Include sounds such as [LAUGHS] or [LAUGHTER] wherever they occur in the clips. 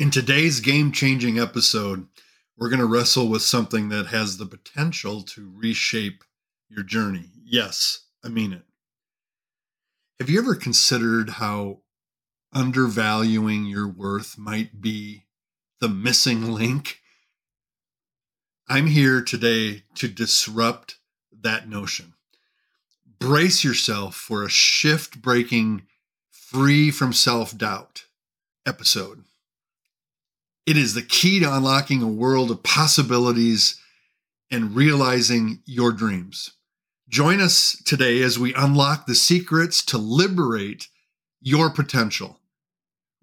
In today's game changing episode, we're going to wrestle with something that has the potential to reshape your journey. Yes, I mean it. Have you ever considered how undervaluing your worth might be the missing link? I'm here today to disrupt that notion. Brace yourself for a shift breaking, free from self doubt episode. It is the key to unlocking a world of possibilities and realizing your dreams. Join us today as we unlock the secrets to liberate your potential.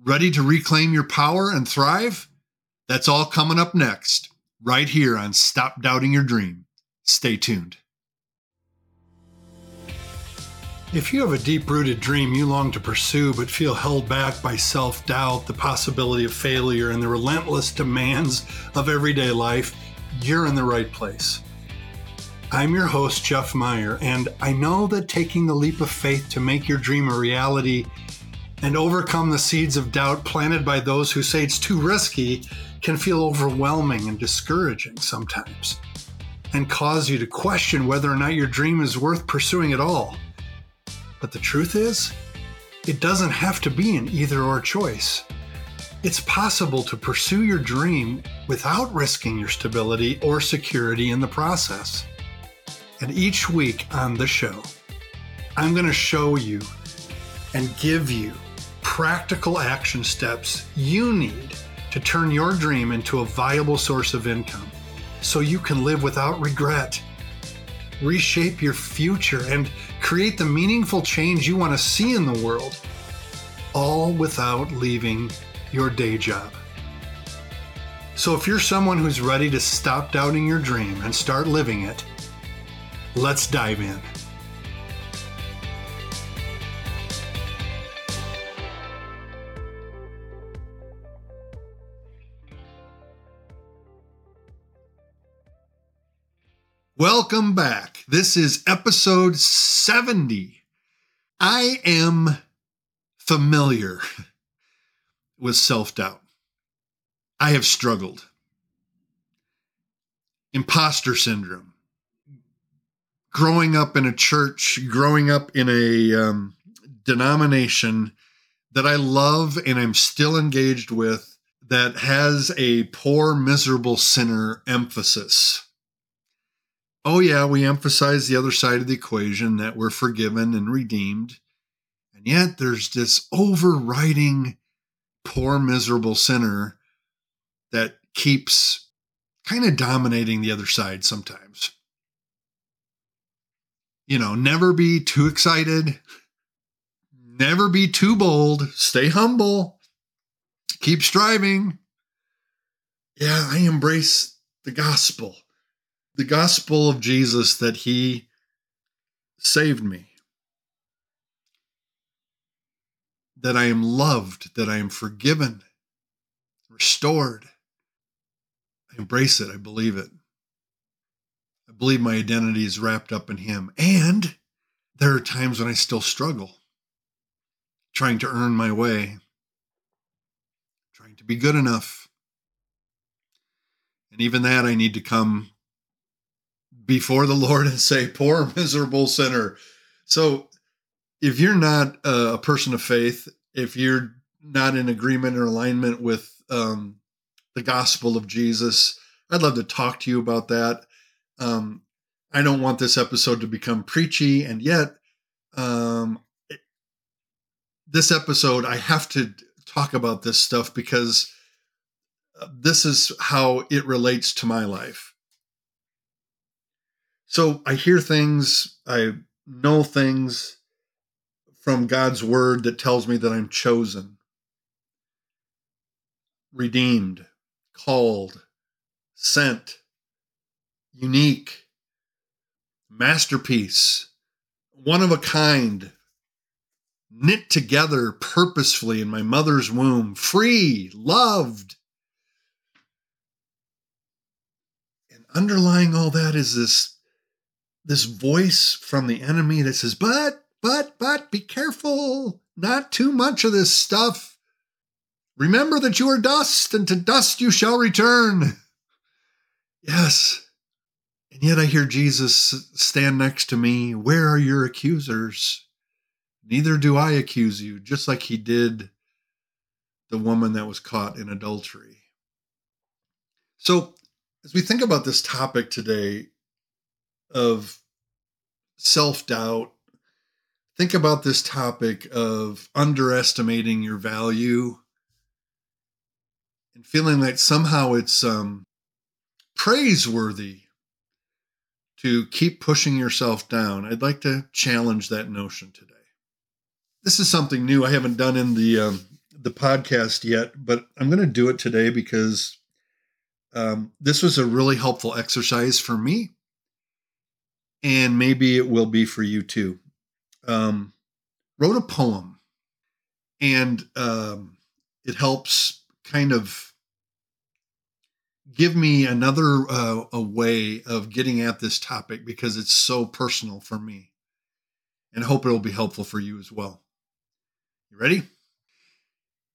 Ready to reclaim your power and thrive? That's all coming up next, right here on Stop Doubting Your Dream. Stay tuned. If you have a deep rooted dream you long to pursue but feel held back by self doubt, the possibility of failure, and the relentless demands of everyday life, you're in the right place. I'm your host, Jeff Meyer, and I know that taking the leap of faith to make your dream a reality and overcome the seeds of doubt planted by those who say it's too risky can feel overwhelming and discouraging sometimes, and cause you to question whether or not your dream is worth pursuing at all. But the truth is, it doesn't have to be an either or choice. It's possible to pursue your dream without risking your stability or security in the process. And each week on the show, I'm going to show you and give you practical action steps you need to turn your dream into a viable source of income so you can live without regret, reshape your future, and create the meaningful change you want to see in the world, all without leaving your day job. So, if you're someone who's ready to stop doubting your dream and start living it, let's dive in. Welcome back. This is episode 70. I am familiar [LAUGHS] with self doubt. I have struggled. Imposter syndrome. Growing up in a church, growing up in a um, denomination that I love and I'm still engaged with that has a poor, miserable sinner emphasis oh, yeah, we emphasize the other side of the equation that we're forgiven and redeemed. And yet there's this overriding poor, miserable sinner that keeps kind of dominating the other side sometimes. You know, never be too excited, never be too bold, stay humble, keep striving. Yeah, I embrace the gospel the gospel of Jesus that he saved me, that I am loved, that I am forgiven, restored. I embrace it. I believe it. I believe my identity is wrapped up in him. And there are times when I still struggle trying to earn my way, trying to be good enough. And even that, I need to come before the Lord and say, Poor miserable sinner. So if you're not a person of faith, if you're not in agreement or alignment with um, the gospel of Jesus, I'd love to talk to you about that. Um, I don't want this episode to become preachy, and yet, um, this episode, I have to talk about this stuff because uh, this is how it relates to my life. So I hear things, I know things from God's word that tells me that I'm chosen, redeemed, called, sent, unique, masterpiece, one of a kind, knit together purposefully in my mother's womb, free, loved. And underlying all that is this this voice from the enemy that says, but, but, but, be careful, not too much of this stuff. Remember that you are dust, and to dust you shall return. [LAUGHS] Yes. And yet I hear Jesus stand next to me. Where are your accusers? Neither do I accuse you, just like he did the woman that was caught in adultery. So, as we think about this topic today of self doubt, think about this topic of underestimating your value and feeling like somehow it's um, praiseworthy to keep pushing yourself down. I'd like to challenge that notion today. This is something new I haven't done in the um, the podcast yet, but I'm going to do it today because um, this was a really helpful exercise for me, and maybe it will be for you too. Um, wrote a poem, and um, it helps kind of give me another uh, a way of getting at this topic because it's so personal for me, and hope it will be helpful for you as well. You ready?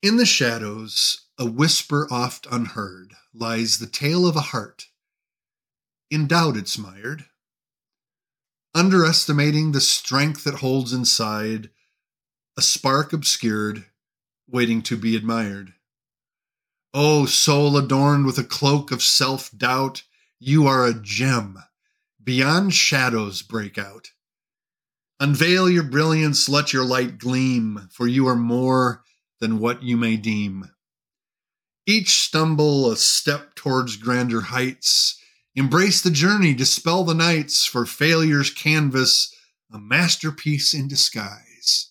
In the shadows, a whisper oft unheard, lies the tale of a heart. In doubt it's mired, underestimating the strength that holds inside, a spark obscured, waiting to be admired. O oh, soul adorned with a cloak of self doubt, you are a gem. Beyond shadows break out. Unveil your brilliance, let your light gleam, for you are more than what you may deem. Each stumble a step towards grander heights. Embrace the journey, dispel the nights, for failure's canvas, a masterpiece in disguise.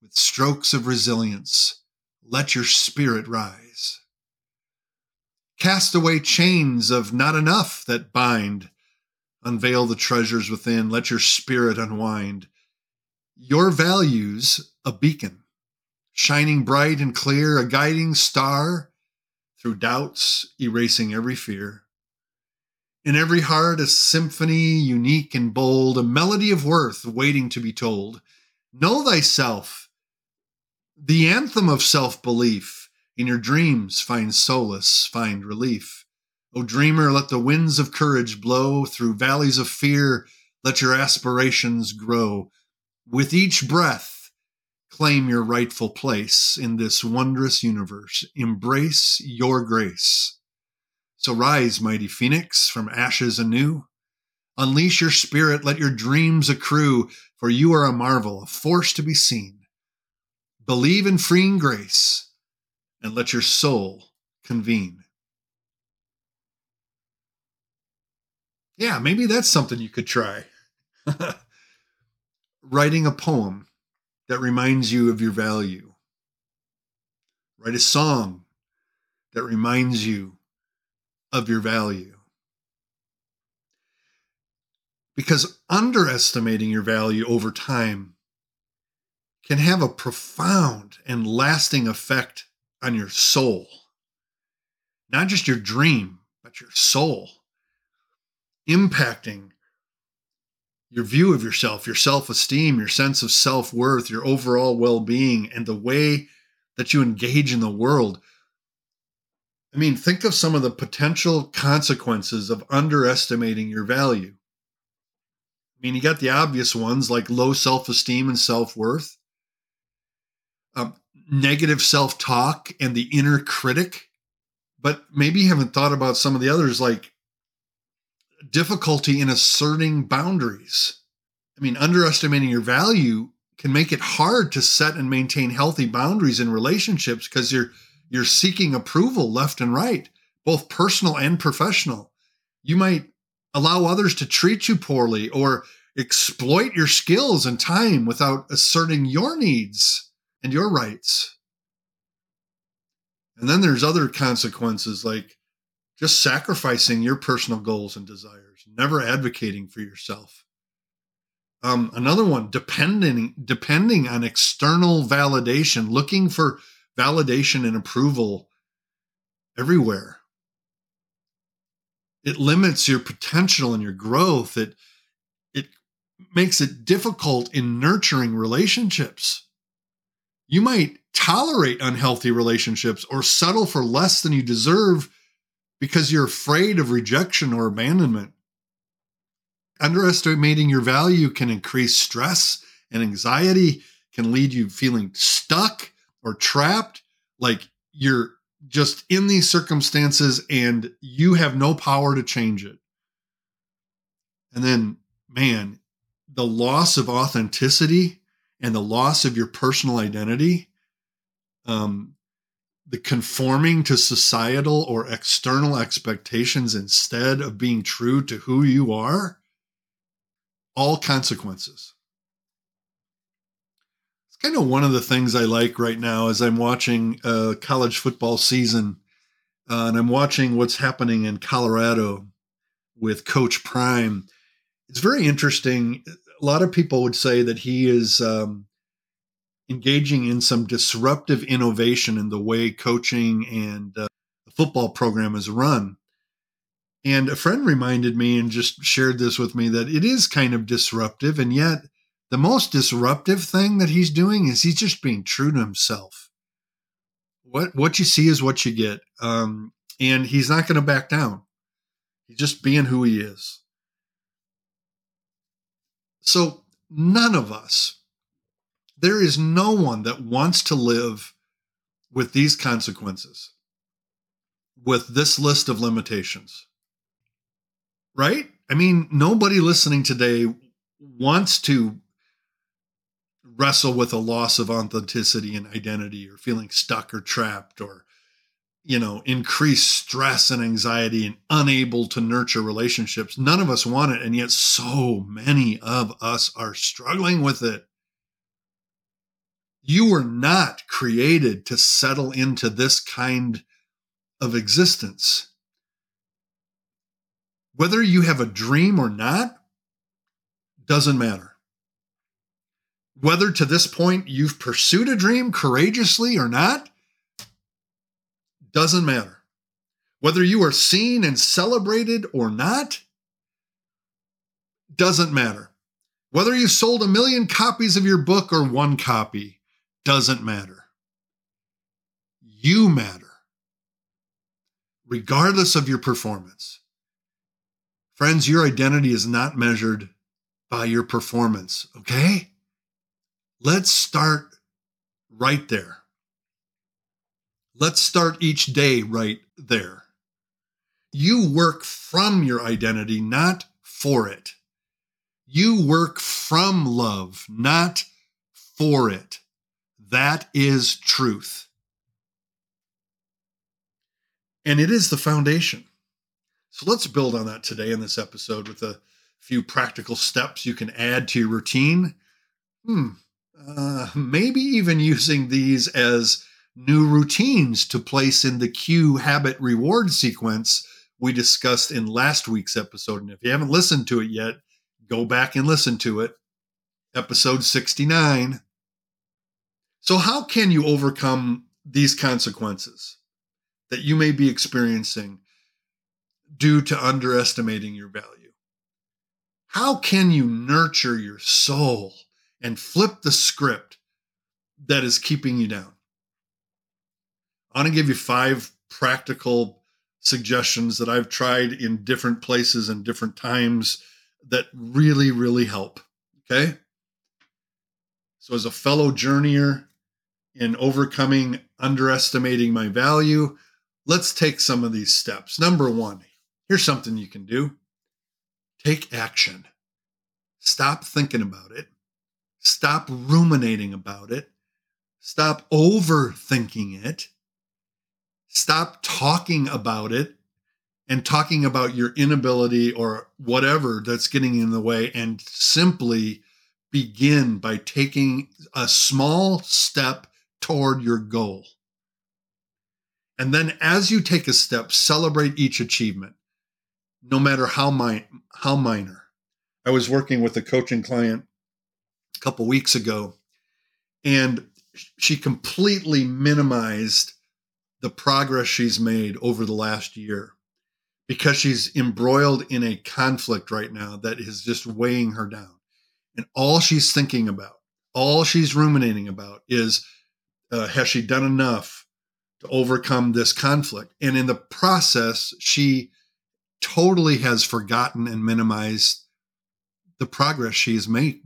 With strokes of resilience, let your spirit rise. Cast away chains of not enough that bind. Unveil the treasures within. Let your spirit unwind. Your values a beacon, shining bright and clear, a guiding star through doubts, erasing every fear. In every heart, a symphony unique and bold, a melody of worth waiting to be told. Know thyself the anthem of self belief. In your dreams, find solace, find relief. O dreamer, let the winds of courage blow through valleys of fear. Let your aspirations grow. With each breath, claim your rightful place in this wondrous universe. Embrace your grace. So rise, mighty phoenix, from ashes anew. Unleash your spirit, let your dreams accrue, for you are a marvel, a force to be seen. Believe in freeing grace and let your soul convene. Yeah, maybe that's something you could try. [LAUGHS] Writing a poem that reminds you of your value. Write a song that reminds you of your value. Because underestimating your value over time can have a profound and lasting effect on your soul. Not just your dream, but your soul. Impacting your view of yourself, your self esteem, your sense of self worth, your overall well being, and the way that you engage in the world. I mean, think of some of the potential consequences of underestimating your value. I mean, you got the obvious ones like low self esteem and self worth um, negative self talk and the inner critic, but maybe you haven't thought about some of the others like difficulty in asserting boundaries. I mean, underestimating your value can make it hard to set and maintain healthy boundaries in relationships because you're you're seeking approval left and right, both personal and professional. You might allow others to treat you poorly or exploit your skills and time without asserting your needs and your rights. And then there's other consequences like just sacrificing your personal goals and desires, never advocating for yourself. Um, another one, depending depending on external validation, looking for validation and approval everywhere. It limits your potential and your growth. It it makes it difficult in nurturing relationships You might tolerate unhealthy relationships or settle for less than you deserve because you're afraid of rejection or abandonment. Underestimating your value can increase stress and anxiety, can lead you feeling stuck or trapped, like you're just in these circumstances and you have no power to change it. And then, man, the loss of authenticity and the loss of your personal identity, um, the conforming to societal or external expectations instead of being true to who you are, all consequences. It's kind of one of the things I like right now as I'm watching a college football season uh, and I'm watching what's happening in Colorado with Coach Prime. It's very interesting. A lot of people would say that he is um, engaging in some disruptive innovation in the way coaching and uh, the football program is run. And a friend reminded me and just shared this with me that it is kind of disruptive, and yet the most disruptive thing that he's doing is he's just being true to himself. What what you see is what you get, um, and he's not going to back down. He's just being who he is. So none of us, there is no one that wants to live with these consequences, with this list of limitations. Right? I mean, nobody listening today wants to wrestle with a loss of authenticity and identity or feeling stuck or trapped or you know increased stress and anxiety and unable to nurture relationships. None of us want it and yet so many of us are struggling with it. You were not created to settle into this kind of existence. Whether you have a dream or not doesn't matter whether to this point you've pursued a dream courageously or not doesn't matter. Whether you are seen and celebrated or not doesn't matter. Whether you sold a million copies of your book or one copy doesn't matter. You matter, regardless of your performance. Friends, your identity is not measured by your performance, okay? Let's start right there. Let's start each day right there. You work from your identity, not for it. You work from love, not for it. That is truth. And it is the foundation. So let's build on that today in this episode with a few practical steps you can add to your routine. Hmm, uh, maybe even using these as new routines to place in the cue habit reward sequence we discussed in last week's episode. And if you haven't listened to it yet, go back and listen to it. Episode 69. So, how can you overcome these consequences that you may be experiencing due to underestimating your value? How can you nurture your soul? And flip the script that is keeping you down. I want to give you five practical suggestions that I've tried in different places and different times that really, really help. Okay. So, as a fellow journeyer in overcoming underestimating my value, let's take some of these steps. Number one, here's something you can do take action. Stop thinking about it Stop ruminating about it. Stop overthinking it. Stop talking about it and talking about your inability or whatever that's getting in the way and simply begin by taking a small step toward your goal. And then as you take a step, celebrate each achievement, no matter how, mi- how minor. I was working with a coaching client a couple weeks ago, and she completely minimized the progress she's made over the last year because she's embroiled in a conflict right now that is just weighing her down. And all she's thinking about, all she's ruminating about is uh, has she done enough to overcome this conflict? And in the process, she totally has forgotten and minimized the progress she's made.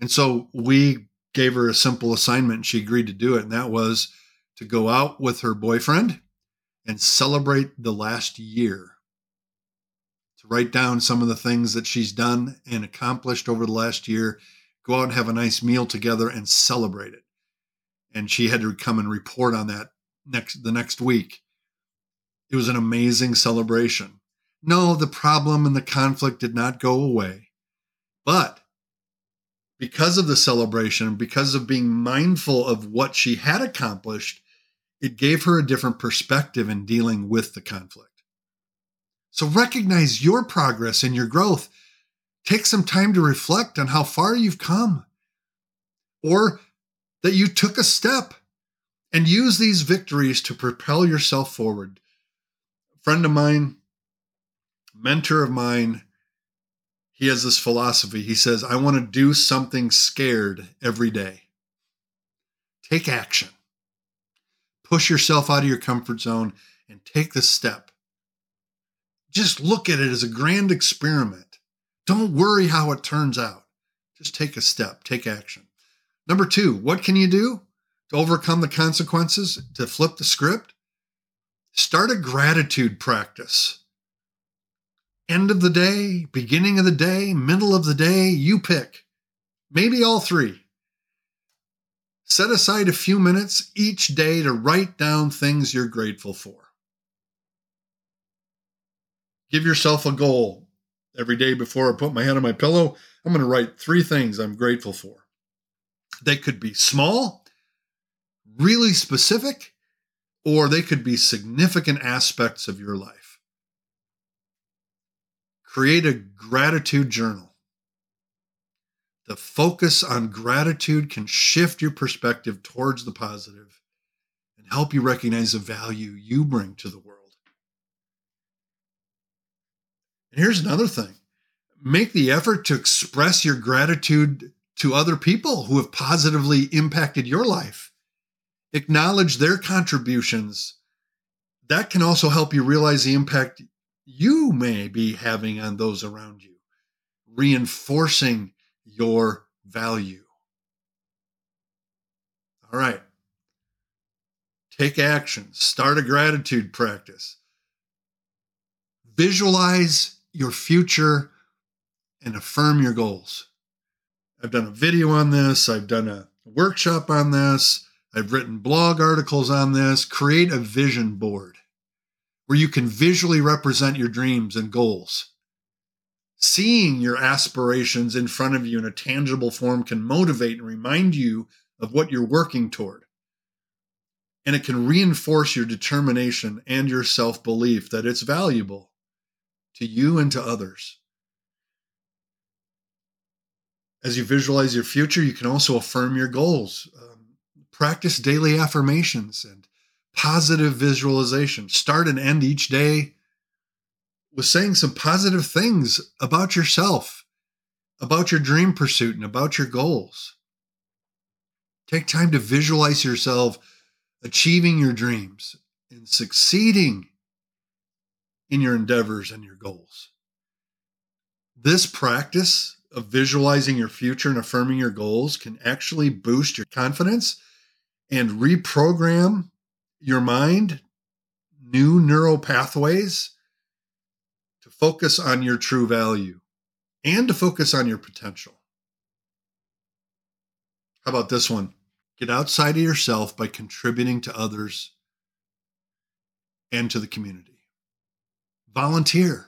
And so we gave her a simple assignment and she agreed to do it. And that was to go out with her boyfriend and celebrate the last year. To write down some of the things that she's done and accomplished over the last year, go out and have a nice meal together and celebrate it. And she had to come and report on that next the next week. It was an amazing celebration. No, the problem and the conflict did not go away. But because of the celebration, because of being mindful of what she had accomplished, it gave her a different perspective in dealing with the conflict. So recognize your progress and your growth. Take some time to reflect on how far you've come or that you took a step and use these victories to propel yourself forward. A friend of mine, mentor of mine, he has this philosophy. He says, I want to do something scared every day. Take action. Push yourself out of your comfort zone and take the step. Just look at it as a grand experiment. Don't worry how it turns out. Just take a step, take action. Number two, what can you do to overcome the consequences, to flip the script? Start a gratitude practice. End of the day, beginning of the day, middle of the day, you pick. Maybe all three. Set aside a few minutes each day to write down things you're grateful for. Give yourself a goal. Every day before I put my head on my pillow, I'm going to write three things I'm grateful for. They could be small, really specific, or they could be significant aspects of your life. Create a gratitude journal. The focus on gratitude can shift your perspective towards the positive and help you recognize the value you bring to the world. And here's another thing make the effort to express your gratitude to other people who have positively impacted your life. Acknowledge their contributions. That can also help you realize the impact you may be having on those around you, reinforcing your value. All right. Take action. Start a gratitude practice. Visualize your future and affirm your goals. I've done a video on this, I've done a workshop on this, I've written blog articles on this. Create a vision board where you can visually represent your dreams and goals. Seeing your aspirations in front of you in a tangible form can motivate and remind you of what you're working toward. And it can reinforce your determination and your self belief that it's valuable to you and to others. As you visualize your future, you can also affirm your goals. Um, practice daily affirmations and positive visualization. Start and end each day with saying some positive things about yourself, about your dream pursuit, and about your goals. Take time to visualize yourself achieving your dreams and succeeding in your endeavors and your goals. This practice of visualizing your future and affirming your goals can actually boost your confidence and reprogram your mind new neural pathways to focus on your true value and to focus on your potential. How about this one? Get outside of yourself by contributing to others and to the community. Volunteer.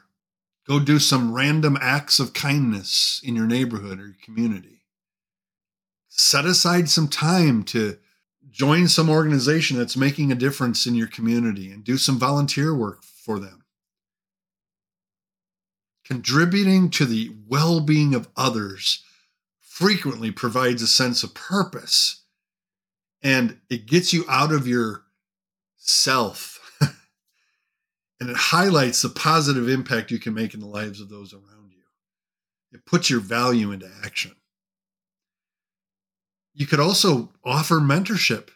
Go do some random acts of kindness in your neighborhood or your community. Set aside some time to join some organization that's making a difference in your community and do some volunteer work for them. Contributing to the well being of others frequently provides a sense of purpose and it gets you out of your self [LAUGHS] and it highlights the positive impact you can make in the lives of those around you. It puts your value into action. You could also offer mentorship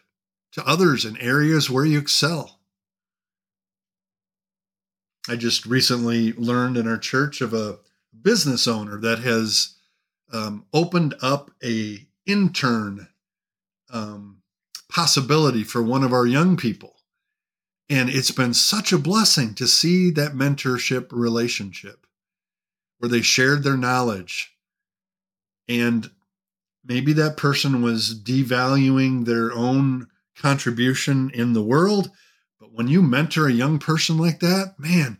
to others in areas where you excel. I just recently learned in our church of a business owner that has um, opened up a intern um, possibility for one of our young people, and it's been such a blessing to see that mentorship relationship where they shared their knowledge, and maybe that person was devaluing their own contribution in the world but when you mentor a young person like that, man,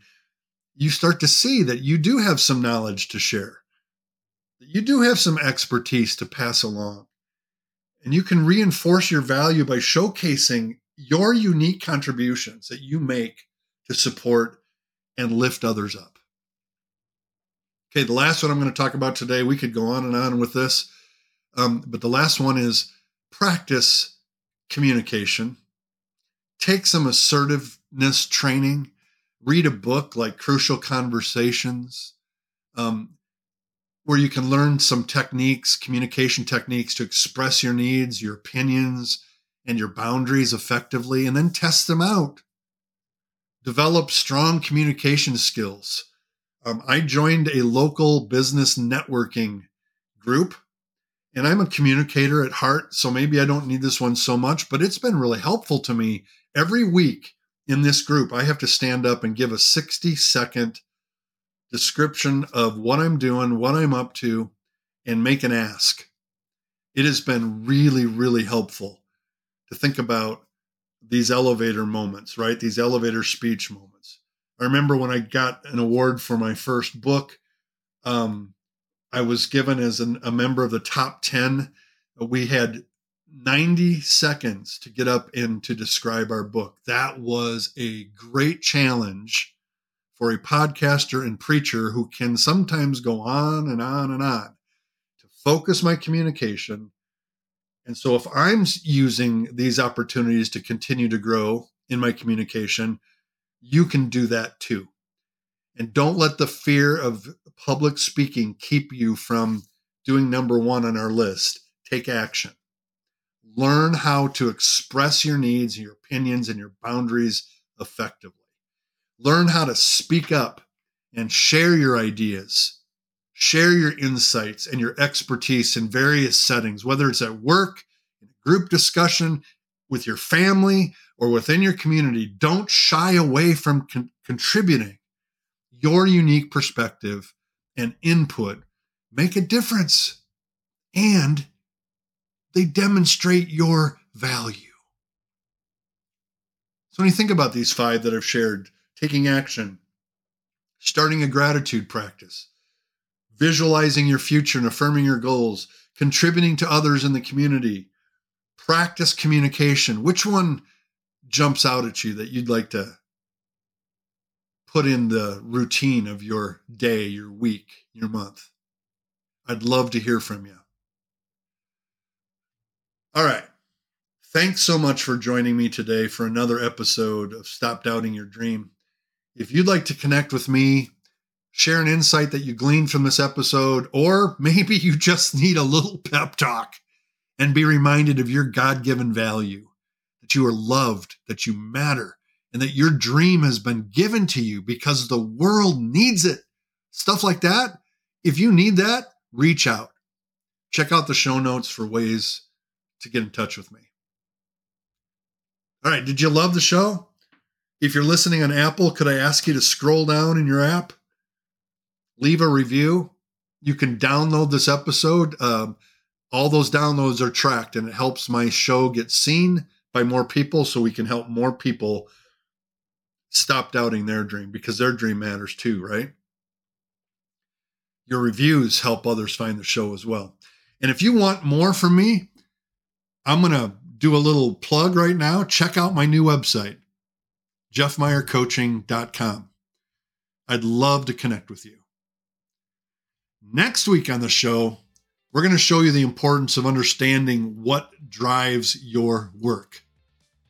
you start to see that you do have some knowledge to share, that you do have some expertise to pass along. And you can reinforce your value by showcasing your unique contributions that you make to support and lift others up. Okay, the last one I'm going to talk about today, we could go on and on with this, um, but the last one is practice communication take some assertiveness training, read a book like Crucial Conversations, um, where you can learn some techniques, communication techniques to express your needs, your opinions, and your boundaries effectively, and then test them out. Develop strong communication skills. Um, I joined a local business networking group and I'm a communicator at heart, so maybe I don't need this one so much, but it's been really helpful to me every week in this group, I have to stand up and give a 60 second description of what I'm doing, what I'm up to, and make an ask. It has been really, really helpful to think about these elevator moments, right? These elevator speech moments. I remember when I got an award for my first book, um, I was given as an, a member of the top 10. We had 90 seconds to get up and to describe our book. That was a great challenge for a podcaster and preacher who can sometimes go on and on and on to focus my communication. And so, if I'm using these opportunities to continue to grow in my communication, you can do that too. And don't let the fear of public speaking keep you from doing number one on our list. Take action learn how to express your needs, your opinions, and your boundaries effectively. Learn how to speak up and share your ideas, share your insights and your expertise in various settings, whether it's at work, in a group discussion, with your family, or within your community. Don't shy away from con- contributing your unique perspective and input. Make a difference and they demonstrate your value. So when you think about these five that I've shared, taking action, starting a gratitude practice, visualizing your future and affirming your goals, contributing to others in the community, practice communication, which one jumps out at you that you'd like to put in the routine of your day, your week, your month? I'd love to hear from you. All right. Thanks so much for joining me today for another episode of Stop Doubting Your Dream. If you'd like to connect with me, share an insight that you gleaned from this episode, or [LAUGHS] maybe you just need a little pep talk and be reminded of your God given value, that you are loved, that you matter, and that your dream has been given to you because the world needs it. Stuff like that. If you need that, reach out. Check out the show notes for ways to get in touch with me. All right, did you love the show? If you're listening on Apple, could I ask you to scroll down in your app, leave a review? You can download this episode. Um, all those downloads are tracked, and it helps my show get seen by more people so we can help more people stop doubting their dream because their dream matters too, right? Your reviews help others find the show as well. And if you want more from me, I'm going to do a little plug right now. Check out my new website, jeffmeyercoaching.com. I'd love to connect with you. Next week on the show, we're going to show you the importance of understanding what drives your work.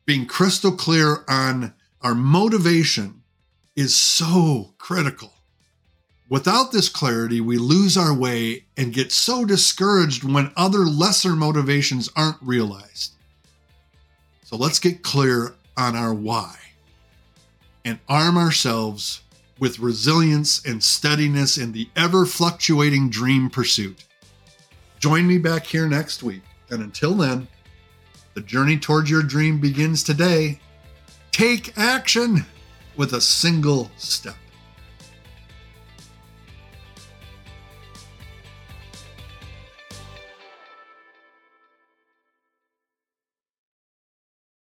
Being crystal clear on our motivation is so critical. Without this clarity, we lose our way and get so discouraged when other lesser motivations aren't realized. So let's get clear on our why and arm ourselves with resilience and steadiness in the ever fluctuating dream pursuit. Join me back here next week. And until then, the journey towards your dream begins today. Take action with a single step.